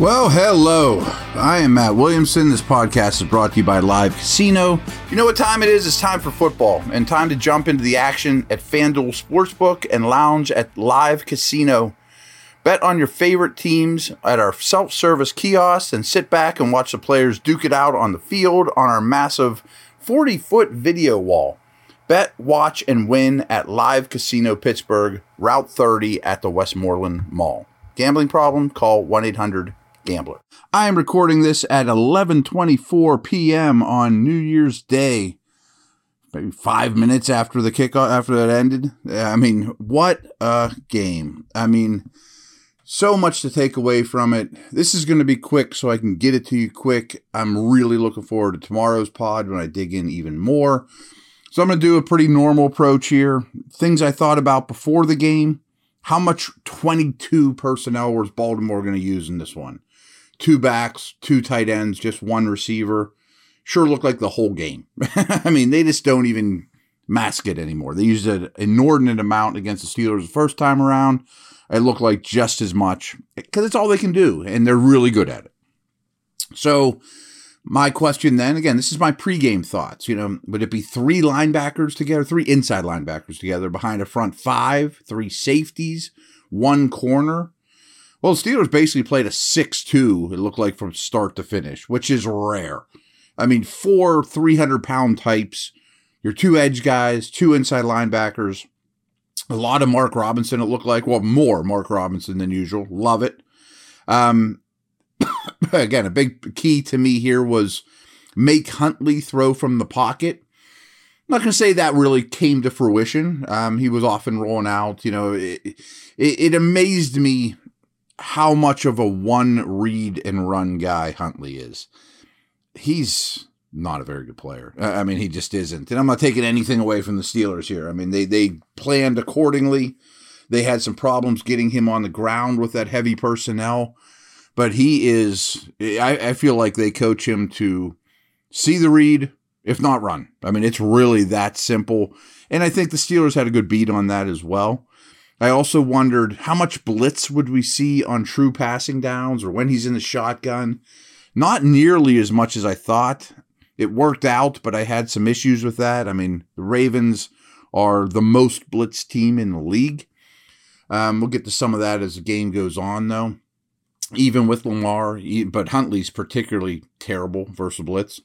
Well, hello. I am Matt Williamson. This podcast is brought to you by Live Casino. You know what time it is? It's time for football and time to jump into the action at FanDuel Sportsbook and lounge at Live Casino. Bet on your favorite teams at our self service kiosks and sit back and watch the players duke it out on the field on our massive 40 foot video wall. Bet, watch, and win at Live Casino Pittsburgh, Route 30 at the Westmoreland Mall. Gambling problem? Call 1 800 gambler. I am recording this at 11:24 p.m. on New Year's Day. Maybe 5 minutes after the kickoff after that ended. I mean, what a game. I mean, so much to take away from it. This is going to be quick so I can get it to you quick. I'm really looking forward to tomorrow's pod when I dig in even more. So I'm going to do a pretty normal approach here. Things I thought about before the game. How much 22 personnel was Baltimore going to use in this one? Two backs, two tight ends, just one receiver. Sure looked like the whole game. I mean, they just don't even mask it anymore. They used an inordinate amount against the Steelers the first time around. It looked like just as much because it's all they can do, and they're really good at it. So, my question then, again, this is my pregame thoughts. You know, would it be three linebackers together, three inside linebackers together behind a front five, three safeties, one corner? Well, the Steelers basically played a 6 2, it looked like from start to finish, which is rare. I mean, four 300 pound types, your two edge guys, two inside linebackers, a lot of Mark Robinson, it looked like. Well, more Mark Robinson than usual. Love it. Um, again, a big key to me here was make Huntley throw from the pocket. I'm not going to say that really came to fruition. Um, he was often rolling out. You know, it, it, it amazed me how much of a one read and run guy Huntley is. He's not a very good player. I mean, he just isn't. And I'm not taking anything away from the Steelers here. I mean, they they planned accordingly. They had some problems getting him on the ground with that heavy personnel, but he is. I, I feel like they coach him to see the read, if not run. I mean, it's really that simple. And I think the Steelers had a good beat on that as well. I also wondered how much blitz would we see on true passing downs or when he's in the shotgun. Not nearly as much as I thought. It worked out, but I had some issues with that. I mean, the Ravens are the most blitz team in the league. Um, we'll get to some of that as the game goes on, though. Even with Lamar, but Huntley's particularly terrible versus blitz.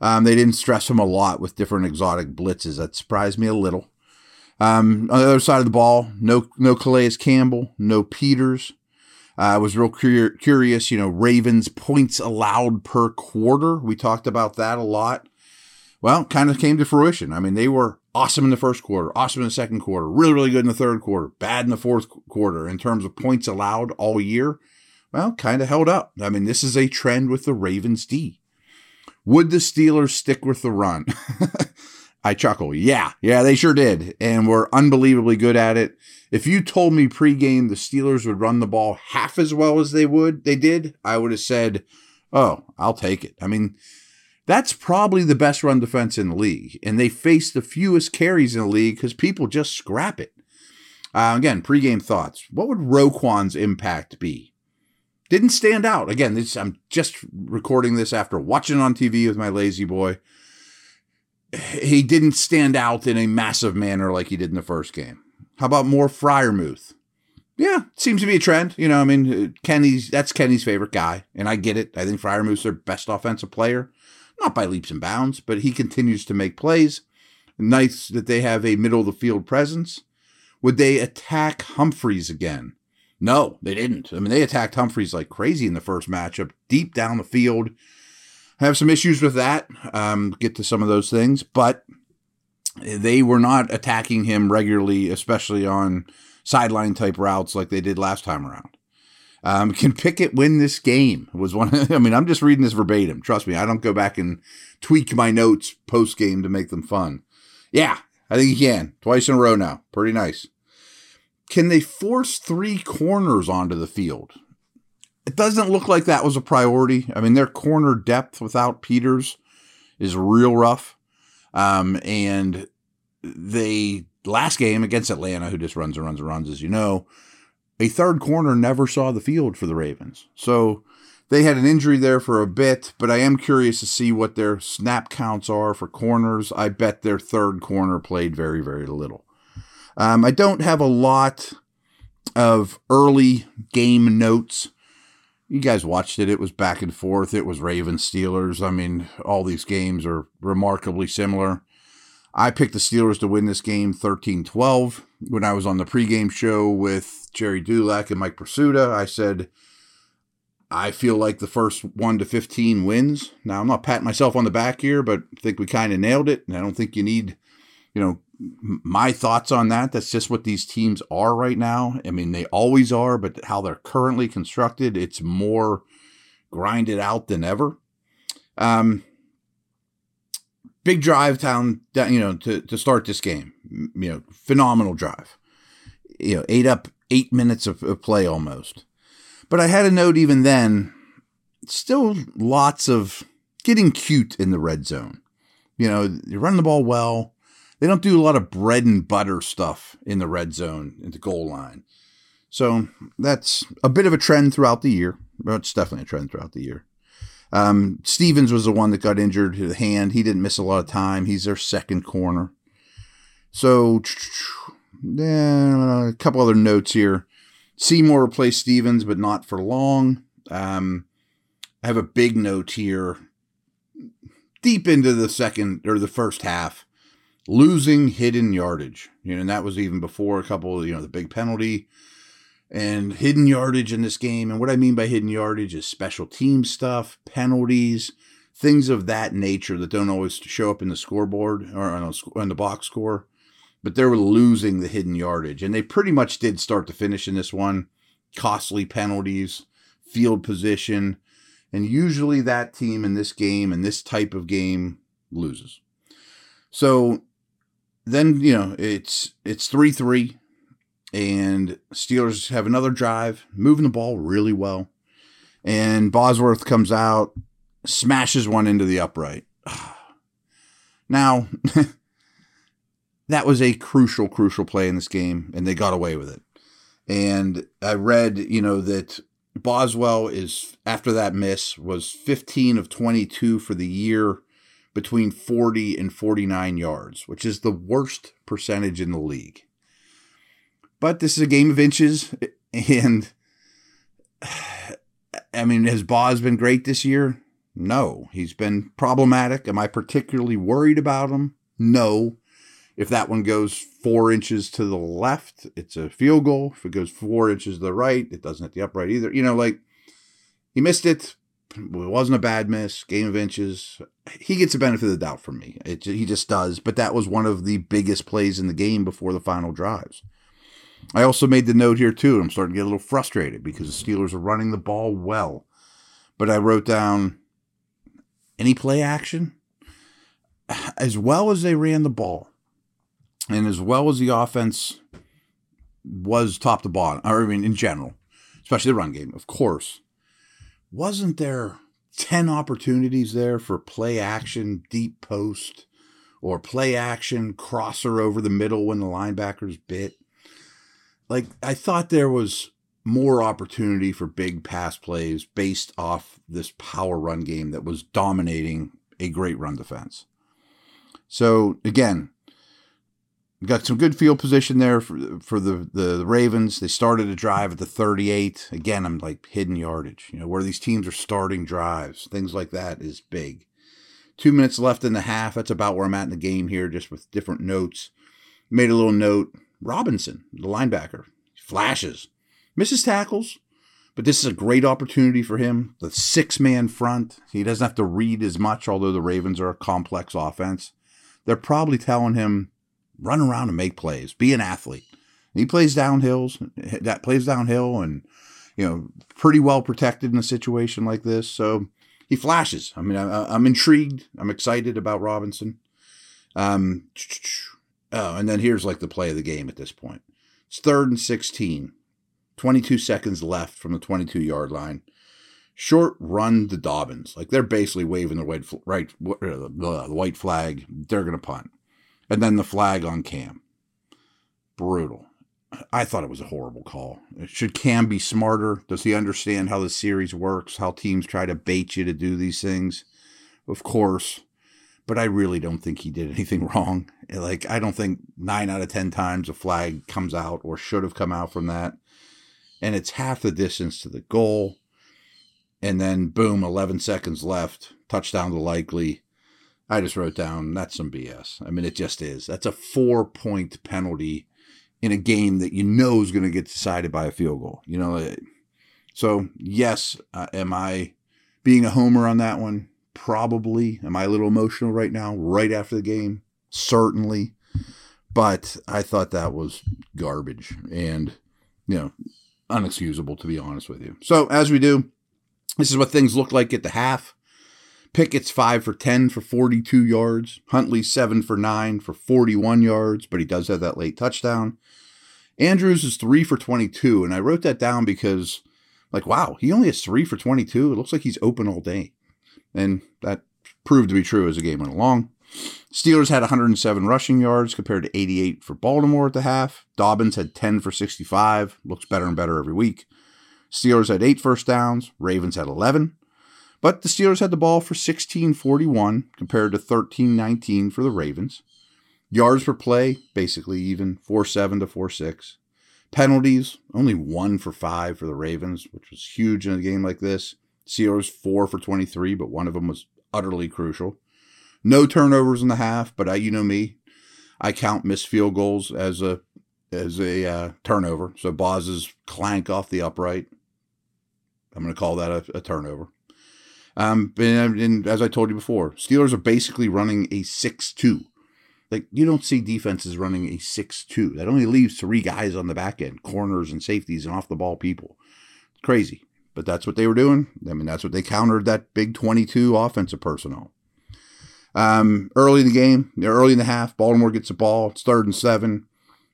Um, they didn't stress him a lot with different exotic blitzes. That surprised me a little. Um, on the other side of the ball, no no Calais Campbell, no Peters. Uh, I was real cur- curious, you know, Ravens points allowed per quarter. We talked about that a lot. Well, kind of came to fruition. I mean, they were awesome in the first quarter, awesome in the second quarter, really, really good in the third quarter, bad in the fourth quarter in terms of points allowed all year. Well, kind of held up. I mean, this is a trend with the Ravens D. Would the Steelers stick with the run? I chuckle. Yeah, yeah, they sure did. And were unbelievably good at it. If you told me pregame the Steelers would run the ball half as well as they would, they did, I would have said, oh, I'll take it. I mean, that's probably the best run defense in the league. And they face the fewest carries in the league because people just scrap it. Uh, again, pregame thoughts. What would Roquan's impact be? Didn't stand out. Again, this, I'm just recording this after watching on TV with my lazy boy he didn't stand out in a massive manner like he did in the first game. How about more Freiermuth? Yeah, seems to be a trend. You know, I mean, uh, Kenny's that's Kenny's favorite guy, and I get it. I think Freiermuth's their best offensive player, not by leaps and bounds, but he continues to make plays. Nice that they have a middle of the field presence. Would they attack Humphreys again? No, they didn't. I mean, they attacked Humphreys like crazy in the first matchup, deep down the field. Have some issues with that. Um, get to some of those things, but they were not attacking him regularly, especially on sideline type routes like they did last time around. Um, can Pickett win this game? Was one. I mean, I'm just reading this verbatim. Trust me, I don't go back and tweak my notes post game to make them fun. Yeah, I think he can twice in a row now. Pretty nice. Can they force three corners onto the field? It doesn't look like that was a priority. I mean, their corner depth without Peters is real rough. Um, and they last game against Atlanta, who just runs and runs and runs, as you know, a third corner never saw the field for the Ravens. So they had an injury there for a bit, but I am curious to see what their snap counts are for corners. I bet their third corner played very, very little. Um, I don't have a lot of early game notes. You guys watched it. It was back and forth. It was Ravens Steelers. I mean, all these games are remarkably similar. I picked the Steelers to win this game 13 12. When I was on the pregame show with Gerry Dulac and Mike Prisuta, I said, I feel like the first 1 to 15 wins. Now, I'm not patting myself on the back here, but I think we kind of nailed it. And I don't think you need, you know, my thoughts on that. That's just what these teams are right now. I mean, they always are, but how they're currently constructed, it's more grinded out than ever. Um, big drive down, you know, to, to start this game. You know, phenomenal drive. You know, ate up eight minutes of, of play almost. But I had a note even then, still lots of getting cute in the red zone. You know, you run the ball well. They don't do a lot of bread and butter stuff in the red zone at the goal line. So that's a bit of a trend throughout the year. Well, it's definitely a trend throughout the year. Um, Stephens was the one that got injured to the hand. He didn't miss a lot of time. He's their second corner. So, yeah, a couple other notes here. Seymour replaced Stephens, but not for long. Um, I have a big note here. Deep into the second or the first half, losing hidden yardage. You know, and that was even before a couple of, you know, the big penalty and hidden yardage in this game. And what I mean by hidden yardage is special team stuff, penalties, things of that nature that don't always show up in the scoreboard or on the box score. But they were losing the hidden yardage, and they pretty much did start to finish in this one. Costly penalties, field position, and usually that team in this game and this type of game loses. So then you know it's it's three three and Steelers have another drive, moving the ball really well. And Boswell comes out, smashes one into the upright. Now, that was a crucial, crucial play in this game, and they got away with it. And I read, you know, that Boswell is, after that miss, was 15 of 22 for the year between 40 and 49 yards, which is the worst percentage in the league. But this is a game of inches, and I mean, has Boz been great this year? No, he's been problematic. Am I particularly worried about him? No. If that one goes four inches to the left, it's a field goal. If it goes four inches to the right, it doesn't hit the upright either. You know, like he missed it. It wasn't a bad miss. Game of inches. He gets the benefit of the doubt from me. It, he just does. But that was one of the biggest plays in the game before the final drives. I also made the note here too. I'm starting to get a little frustrated because the Steelers are running the ball well. But I wrote down any play action as well as they ran the ball and as well as the offense was top to bottom, or I mean in general, especially the run game, of course. Wasn't there 10 opportunities there for play action, deep post, or play action, crosser over the middle when the linebackers bit? like I thought there was more opportunity for big pass plays based off this power run game that was dominating a great run defense. So again, got some good field position there for for the, the Ravens. They started a drive at the 38. Again, I'm like hidden yardage. You know, where these teams are starting drives, things like that is big. Two minutes left in the half. That's about where I'm at in the game here, just with different notes. Made a little note Robinson, the linebacker, flashes. Misses tackles, but this is a great opportunity for him. The six man front, he doesn't have to read as much, although the Ravens are a complex offense. They're probably telling him, run around and make plays, be an athlete. He plays downhills, that plays downhill, and you know, pretty well protected in a situation like this. So he flashes. I mean, I, am intrigued. I'm excited about Robinson. Um, oh, and then here's like the play of the game at this point. It's third and 16. 22 seconds left from the 22 yard line. Short run to Dobbins. Like they're basically waving the white, right, uh, the white flag. They're going to punt. And then the flag on Cam. Brutal. I thought it was a horrible call. Should Cam be smarter? Does he understand how the series works? How teams try to bait you to do these things? Of course. But I really don't think he did anything wrong. Like, I don't think nine out of 10 times a flag comes out or should have come out from that and it's half the distance to the goal. And then, boom, 11 seconds left, touchdown to Likely. I just wrote down that's some BS. I mean, it just is. That's a four point penalty in a game that you know is going to get decided by a field goal. You know, so yes, uh, am I being a homer on that one? Probably. Am I a little emotional right now, right after the game? Certainly. But I thought that was garbage. And, you know, unexcusable, to be honest with you. So, as we do, this is what things look like at the half. Pickett's 5 for 10 for 42 yards. Huntley 7 for 9 for 41 yards, but he does have that late touchdown. Andrews is 3 for 22, and I wrote that down because, like, wow, he only has 3 for 22. It looks like he's open all day. And that proved to be true as the game went along. Steelers had 107 rushing yards compared to 88 for Baltimore at the half. Dobbins had 10 for 65, looks better and better every week. Steelers had eight first downs, Ravens had 11. But the Steelers had the ball for 1641 compared to 1319 for the Ravens. Yards per play, basically even 4 7 to 4 6. Penalties, only one for five for the Ravens, which was huge in a game like this. Steelers 4 for 23, but one of them was utterly crucial. No turnovers in the half, but I, you know me, I count missed field goals as a as a uh, turnover. So Boz's clank off the upright. I'm going to call that a, a turnover. Um, and, and, as I told you before, Steelers are basically running a six-two. Like you don't see defenses running a six-two. That only leaves three guys on the back end, corners and safeties and off the ball people. Crazy, but that's what they were doing. I mean, that's what they countered that big 22 offensive personnel. Um, early in the game, early in the half, Baltimore gets the ball. It's third and seven.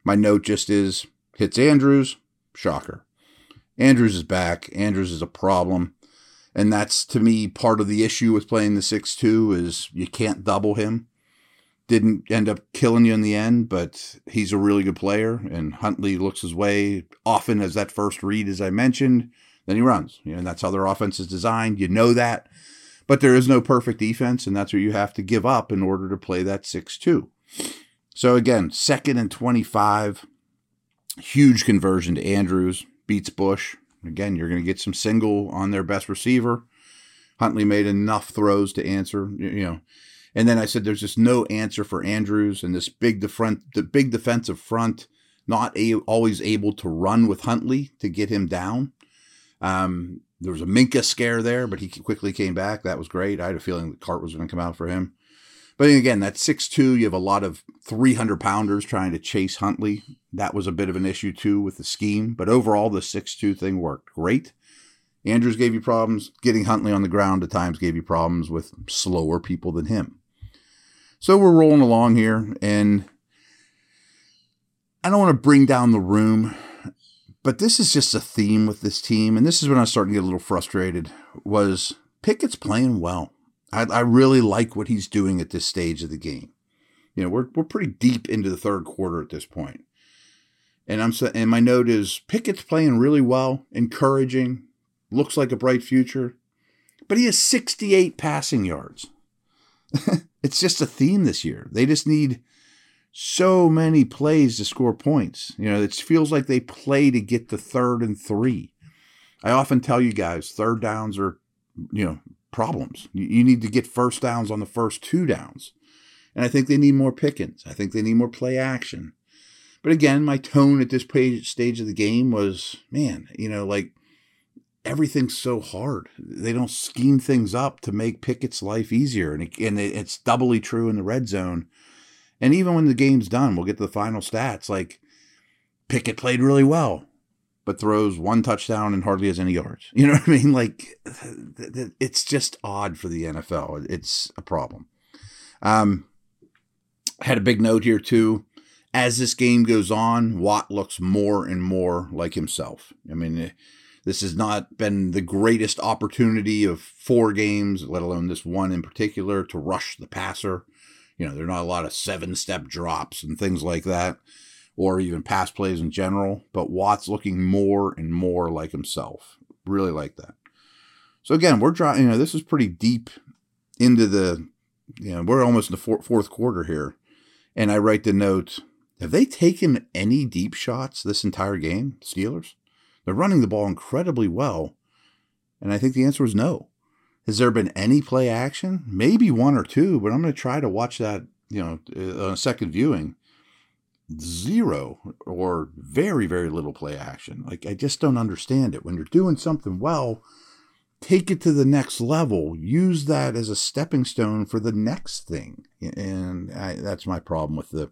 My note just is hits Andrews. Shocker. Andrews is back. Andrews is a problem. And that's to me part of the issue with playing the 6 2 is you can't double him. Didn't end up killing you in the end, but he's a really good player. And Huntley looks his way often as that first read, as I mentioned. Then he runs. You know, and that's how their offense is designed. You know that. But there is no perfect defense, and that's what you have to give up in order to play that 6 2. So again, second and 25, huge conversion to Andrews, beats Bush. Again, you're going to get some single on their best receiver. Huntley made enough throws to answer, you know. And then I said there's just no answer for Andrews and this big front, the big defensive front, not a, always able to run with Huntley to get him down. Um, there was a Minkah scare there, but he quickly came back. That was great. I had a feeling the cart was going to come out for him. But again, that 6'2, you have a lot of 300 pounders trying to chase Huntley. That was a bit of an issue too with the scheme. But overall, the 6'2 thing worked great. Andrews gave you problems. Getting Huntley on the ground at times gave you problems with slower people than him. So we're rolling along here, and I don't want to bring down the room but this is just a theme with this team, and this is when I was starting to get a little frustrated. Was Pickett's playing well? I, I really like what he's doing at this stage of the game. You know, we're we're pretty deep into the third quarter at this point, and I'm and my note is Pickett's playing really well, encouraging, looks like a bright future, but he has 68 passing yards. it's just a theme this year. They just need so many plays to score points. You know, it feels like they play to get the third and three. I often tell you guys, third downs are, you know, problems. You need to get first downs on the first two downs. And I think they need more Pickens. I think they need more play action. But again, my tone at this page, stage of the game was, man, you know, like everything's so hard. They don't scheme things up to make Pickett's life easier. And, it, and it's doubly true in the red zone. And even when the game's done, we'll get to the final stats. Like Pickett played really well, but throws one touchdown and hardly has any yards. You know what I mean? Like it's just odd for the NFL. It's a problem. Um, had a big note here too. As this game goes on, Watt looks more and more like himself. I mean, this has not been the greatest opportunity of four games, let alone this one in particular, to rush the passer. You know, there are not a lot of seven step drops and things like that, or even pass plays in general. But Watt's looking more and more like himself. Really like that. So again, we're drawing, you know, this is pretty deep into the, you know, we're almost in the four, fourth quarter here. And I write the note have they taken any deep shots this entire game, Steelers? They're running the ball incredibly well. And I think the answer is no. Has there been any play action? Maybe one or two, but I'm going to try to watch that, you know, uh, on a second viewing. Zero or very, very little play action. Like, I just don't understand it. When you're doing something well, take it to the next level. Use that as a stepping stone for the next thing. And I, that's my problem with the,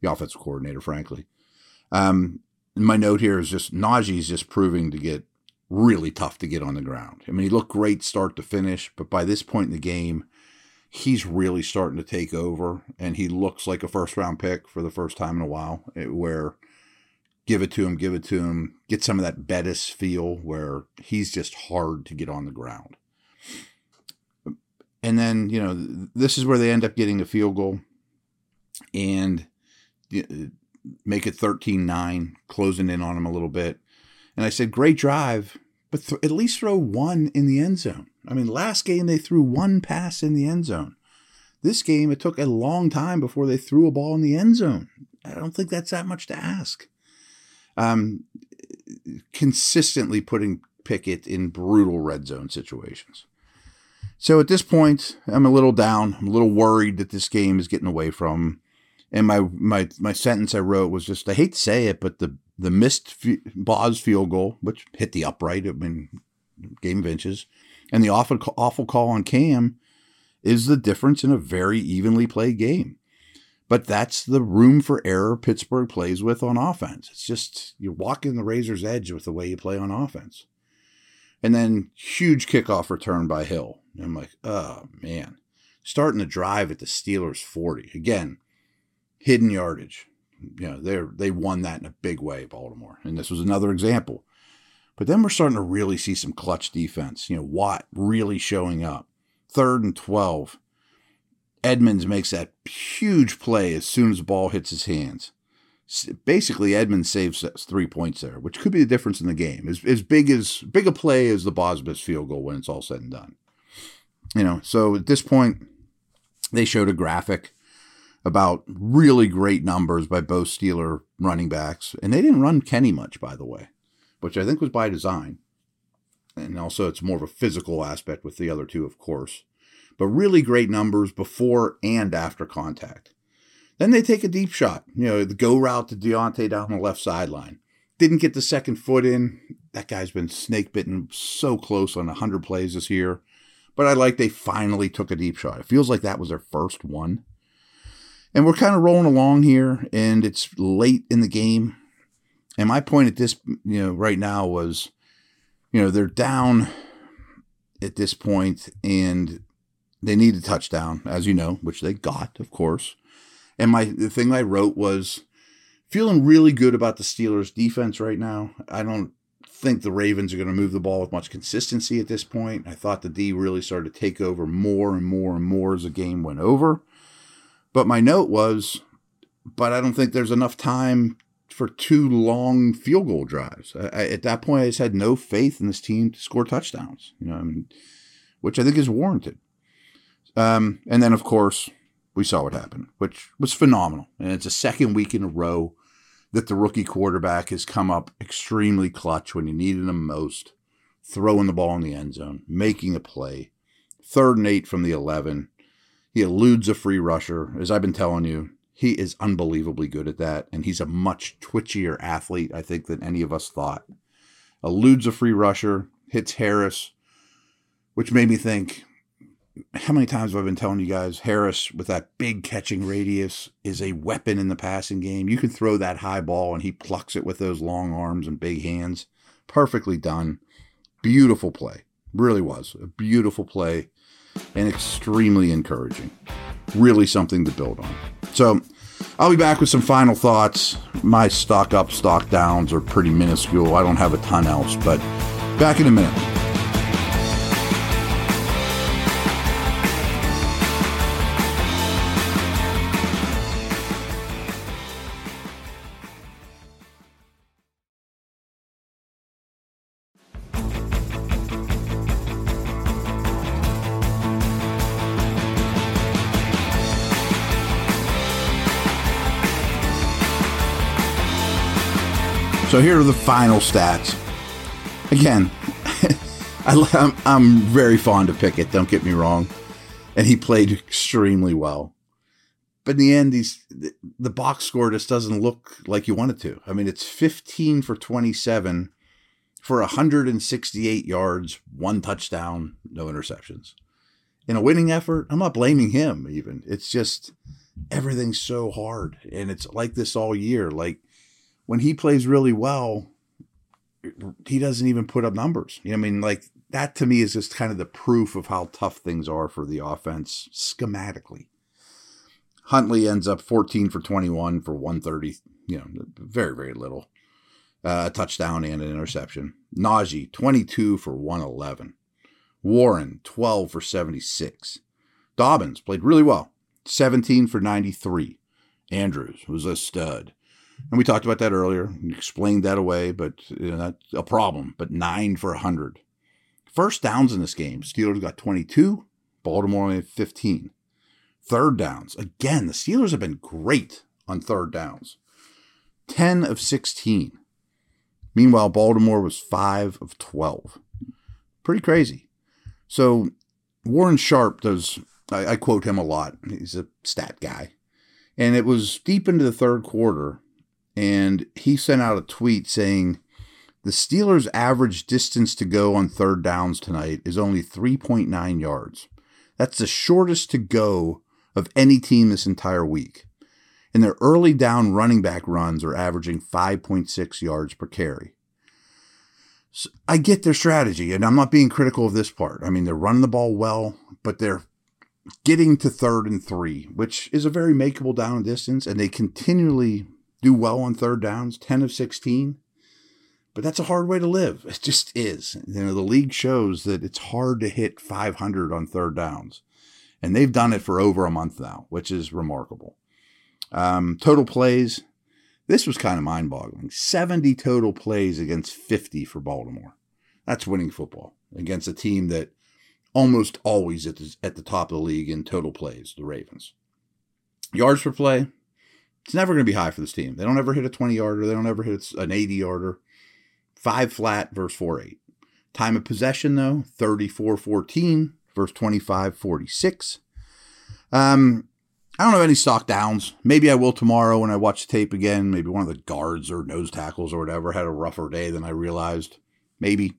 the offensive coordinator, frankly. Um, my note here is just Najee's just proving to get really tough to get on the ground. I mean, he looked great start to finish, but by this point in the game, he's really starting to take over, and he looks like a first round pick for the first time in a while. Eh, where give it to him, give it to him, get some of that Bettis feel where he's just hard to get on the ground. And then, you know, this is where they end up getting a field goal. And make it 13 9, closing in on him a little bit. And I said, great drive, but th- at least throw one in the end zone. I mean, last game they threw one pass in the end zone. This game, it took a long time before they threw a ball in the end zone. I don't think that's that much to ask. Um, consistently putting Pickett in brutal red zone situations. So at this point, I'm a little down. I'm a little worried that this game is getting away from and my my my sentence I wrote was just I hate to say it, but the the missed Boz field goal, which hit the upright, I mean, game of inches, and the awful awful call on Cam is the difference in a very evenly played game. But that's the room for error Pittsburgh plays with on offense. It's just you're walking the razor's edge with the way you play on offense. And then huge kickoff return by Hill. I'm like, oh man. Starting the drive at the Steelers 40. Again, hidden yardage. You know, they they won that in a big way, Baltimore, and this was another example. But then we're starting to really see some clutch defense. You know, Watt really showing up. Third and twelve. Edmonds makes that huge play as soon as the ball hits his hands. Basically, Edmonds saves three points there, which could be the difference in the game. As, as big as big a play as the Bosbus field goal when it's all said and done. You know, so at this point, they showed a graphic about really great numbers by both Steeler running backs. And they didn't run Kenny much, by the way, which I think was by design. And also, it's more of a physical aspect with the other two, of course. But really great numbers before and after contact. Then they take a deep shot, you know, the go route to Diontae down the left sideline. Didn't get the second foot in. That guy's been snake bitten so close on 100 plays this year. But I like they finally took a deep shot. It feels like that was their first one. And we're kind of rolling along here, and it's late in the game. And my point at this, you know, right now was, you know, they're down at this point, and they need a touchdown, as you know, which they got, of course. And my the thing I wrote was feeling really good about the Steelers' defense right now. I don't think the Ravens are going to move the ball with much consistency at this point. I thought the D really started to take over more and more and more as the game went over. But my note was, but I don't think there's enough time for two long field goal drives. I, at that point, I just had no faith in this team to score touchdowns, you know, I mean, which I think is warranted. Um, and then, of course, we saw what happened, which was phenomenal. And it's a second week in a row that the rookie quarterback has come up extremely clutch when you needed him most, throwing the ball in the end zone, making a play. Third and eight from the 11. He eludes a free rusher. As I've been telling you, He is unbelievably good at that, and he's a much twitchier athlete, I think, than any of us thought. Eludes a free rusher, hits Harris, which made me think how many times have I been telling you guys Harris with that big catching radius is a weapon in the passing game. You can throw that high ball and he plucks it with those long arms and big hands. Perfectly done. Beautiful play. Really was. A beautiful play and extremely encouraging. Really something to build on. So I'll be back with some final thoughts. My stock up, stock downs are pretty minuscule. I don't have a ton else, but back in a minute. So here are the final stats. Again, I, am very fond of Pickett, don't get me wrong. And he played extremely well. But in the end, the box score just doesn't look like you want it to. I mean, it's 15 for 27 for 168 yards, one touchdown, no interceptions. In a winning effort, I'm not blaming him even. It's just everything's so hard. And it's like this all year. Like, when he plays really well, he doesn't even put up numbers. You know, I mean, like that to me is just kind of the proof of how tough things are for the offense schematically. Huntley ends up 14 for 21 for 130, you know, very, very little. Uh, a touchdown and an interception. Najee, 22 for 111. Warren, 12 for 76. Dobbins played really well, 17 for 93. Andrews was a stud. And we talked about that earlier. Explained that away, but you know, that's a problem. But nine for 100. First downs in this game Steelers got 22, Baltimore only 15. Third downs. Again, the Steelers have been great on third downs 10 of 16. Meanwhile, Baltimore was 5 of 12. Pretty crazy. So Warren Sharp does, I quote him a lot. He's a stat guy. And it was deep into the third quarter and he sent out a tweet saying the Steelers' average distance to go on third downs tonight is only 3.9 yards. That's the shortest to go of any team this entire week. And their early down running back runs are averaging 5.6 yards per carry. So I get their strategy, and I'm not being critical of this part. I mean, they're running the ball well, but they're getting to third and three, which is a very makeable down distance, and they continually do well on third downs, 10 of 16. But that's a hard way to live. It just is. You know, the league shows that it's hard to hit 500 on third downs. And they've done it for over a month now, which is remarkable. Um, total plays. This was kind of mind boggling 70 total plays against 50 for Baltimore. That's winning football against a team that almost always the, at the top of the league in total plays, the Ravens. Yards per play, it's never going to be high for this team. They don't ever hit a 20 yarder. They don't ever hit an 80 yarder. Five flat verse 4 8. Time of possession, though, 34 14 verse 25 46. Um, I don't have any stock downs. Maybe I will tomorrow when I watch the tape again. Maybe one of the guards or nose tackles or whatever had a rougher day than I realized. Maybe.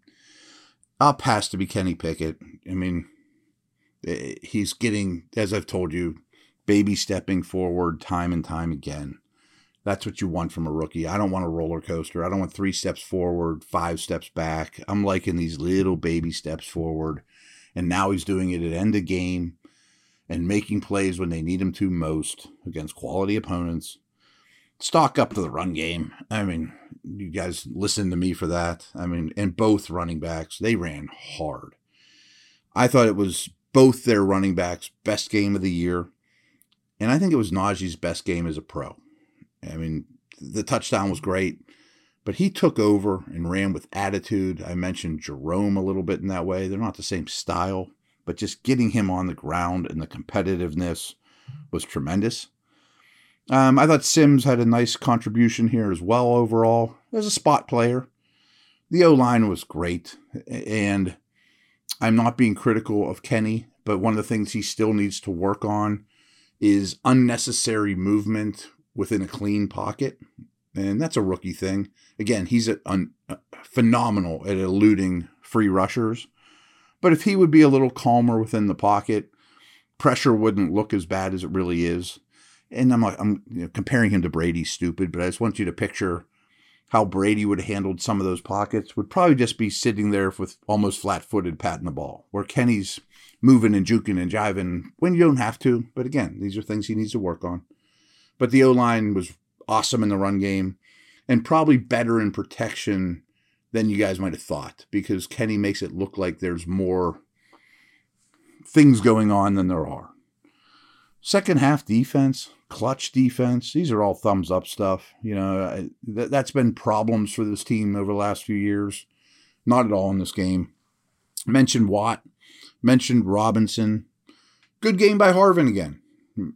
I'll pass to be Kenny Pickett. I mean, eh, he's getting, as I've told you, baby stepping forward time and time again. That's what you want from a rookie. I don't want a roller coaster. I don't want three steps forward, five steps back. I'm liking these little baby steps forward. And now he's doing it at end of game and making plays when they need him to most against quality opponents. Stock up to the run game. I mean, you guys listen to me for that. I mean, and both running backs, they ran hard. I thought it was both their running backs' best game of the year. And I think it was Najee's best game as a pro. I mean, the touchdown was great, but he took over and ran with attitude. I mentioned Jerome a little bit in that way. They're not the same style, but just getting him on the ground and the competitiveness was tremendous. Um, I thought Sims had a nice contribution here as well overall as a spot player. The O line was great, and I'm not being critical of Kenny, but one of the things he still needs to work on is unnecessary movement within a clean pocket. And that's a rookie thing. Again, he's a, a, phenomenal at eluding free rushers. But if he would be a little calmer within the pocket, pressure wouldn't look as bad as it really is. And I'm like, I'm you know, comparing him to Brady, stupid, but I just want you to picture how Brady would have handled some of those pockets. Would probably just be sitting there with almost flat footed patting the ball, where Kenny's moving and juking and jiving when you don't have to. But again, these are things he needs to work on. But the O line was awesome in the run game and probably better in protection than you guys might have thought because Kenny makes it look like there's more things going on than there are. Second half defense, clutch defense, these are all thumbs up stuff. You know, that's been problems for this team over the last few years. Not at all in this game. Mentioned Watt, mentioned Robinson. Good game by Harvin again.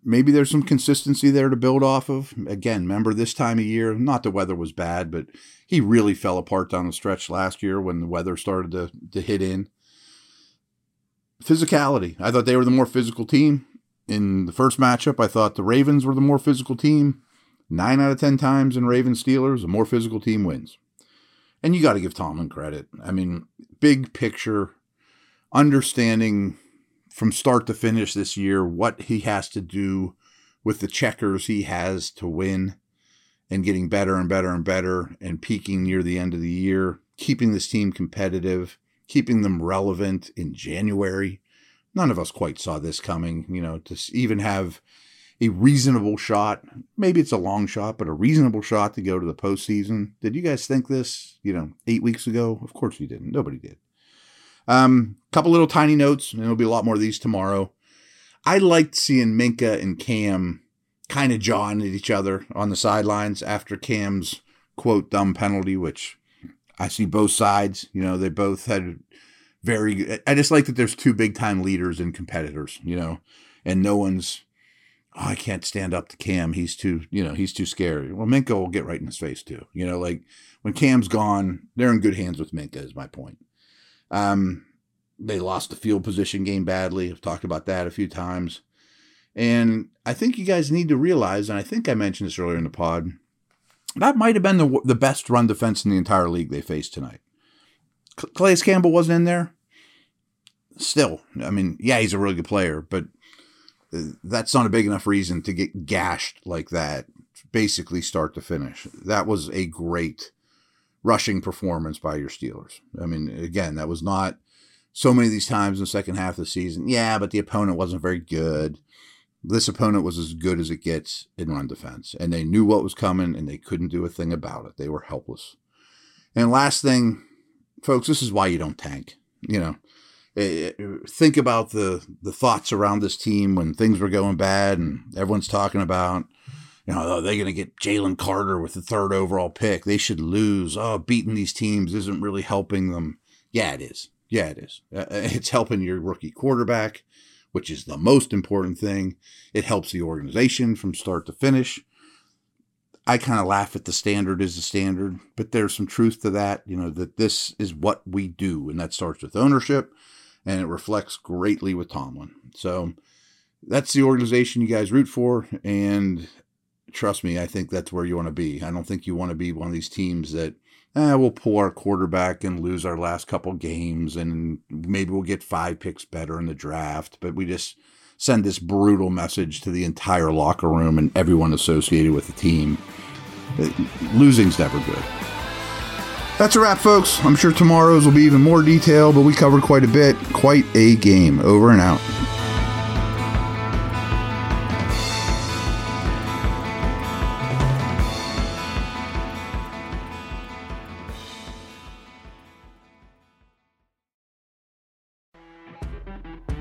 Maybe there's some consistency there to build off of. Again, remember this time of year, not the weather was bad, but he really fell apart down the stretch last year when the weather started to, to hit in. Physicality. I thought they were the more physical team. In the first matchup, I thought the Ravens were the more physical team. Nine out of 10 times in Ravens Steelers, a more physical team wins. And you got to give Tomlin credit. I mean, big picture, understanding from start to finish this year what he has to do with the checkers he has to win and getting better and better and better and peaking near the end of the year, keeping this team competitive, keeping them relevant in January. None of us quite saw this coming, you know, to even have a reasonable shot. Maybe it's a long shot, but a reasonable shot to go to the postseason. Did you guys think this, you know, eight weeks ago? Of course we didn't. Nobody did. Um, couple little tiny notes, and there'll be a lot more of these tomorrow. I liked seeing Minkah and Cam kind of jawing at each other on the sidelines after Cam's quote dumb penalty, which I see both sides. You know, they both had very. I just like that there's two big time leaders and competitors. You know, and no one's. Oh, I can't stand up to Cam. He's too, you know, he's too scary. Well, Minkah will get right in his face too. You know, like when Cam's gone, they're in good hands with Minkah. Is my point. Um, they lost the field position game badly. I've talked about that a few times. And I think you guys need to realize, and I think I mentioned this earlier in the pod, that might have been the, the best run defense in the entire league they faced tonight. Calais Campbell wasn't in there. Still, I mean, yeah, he's a really good player, but uh, that's not a big enough reason to get gashed like that, basically start to finish. That was a great rushing performance by your Steelers. I mean, again, that was not so many of these times in the second half of the season. Yeah, but the opponent wasn't very good. This opponent was as good as it gets in run defense, and they knew what was coming, and they couldn't do a thing about it. They were helpless. And last thing, folks, this is why you don't tank. You know, eh, eh, think about the the thoughts around this team when things were going bad, and everyone's talking about you know, oh, they're going to get Jalen Carter with the third overall pick. They should lose. Oh, beating these teams isn't really helping them. Yeah, it is. Yeah, it is. Uh, uh it's helping your rookie quarterback, which is the most important thing. It helps the organization from start to finish. I kind of laugh at the standard is the standard, but there's some truth to that, you know, that this is what we do. And that starts with ownership and it reflects greatly with Tomlin. So that's the organization you guys root for. And trust me, I think that's where you want to be. I don't think you want to be one of these teams that eh, we'll pull our quarterback and lose our last couple games, and maybe we'll get five picks better in the draft. But we just send this brutal message to the entire locker room and everyone associated with the team. Losing's never good. That's a wrap, folks. I'm sure tomorrow's will be even more detailed, but we covered quite a bit. Quite a game. Over and out.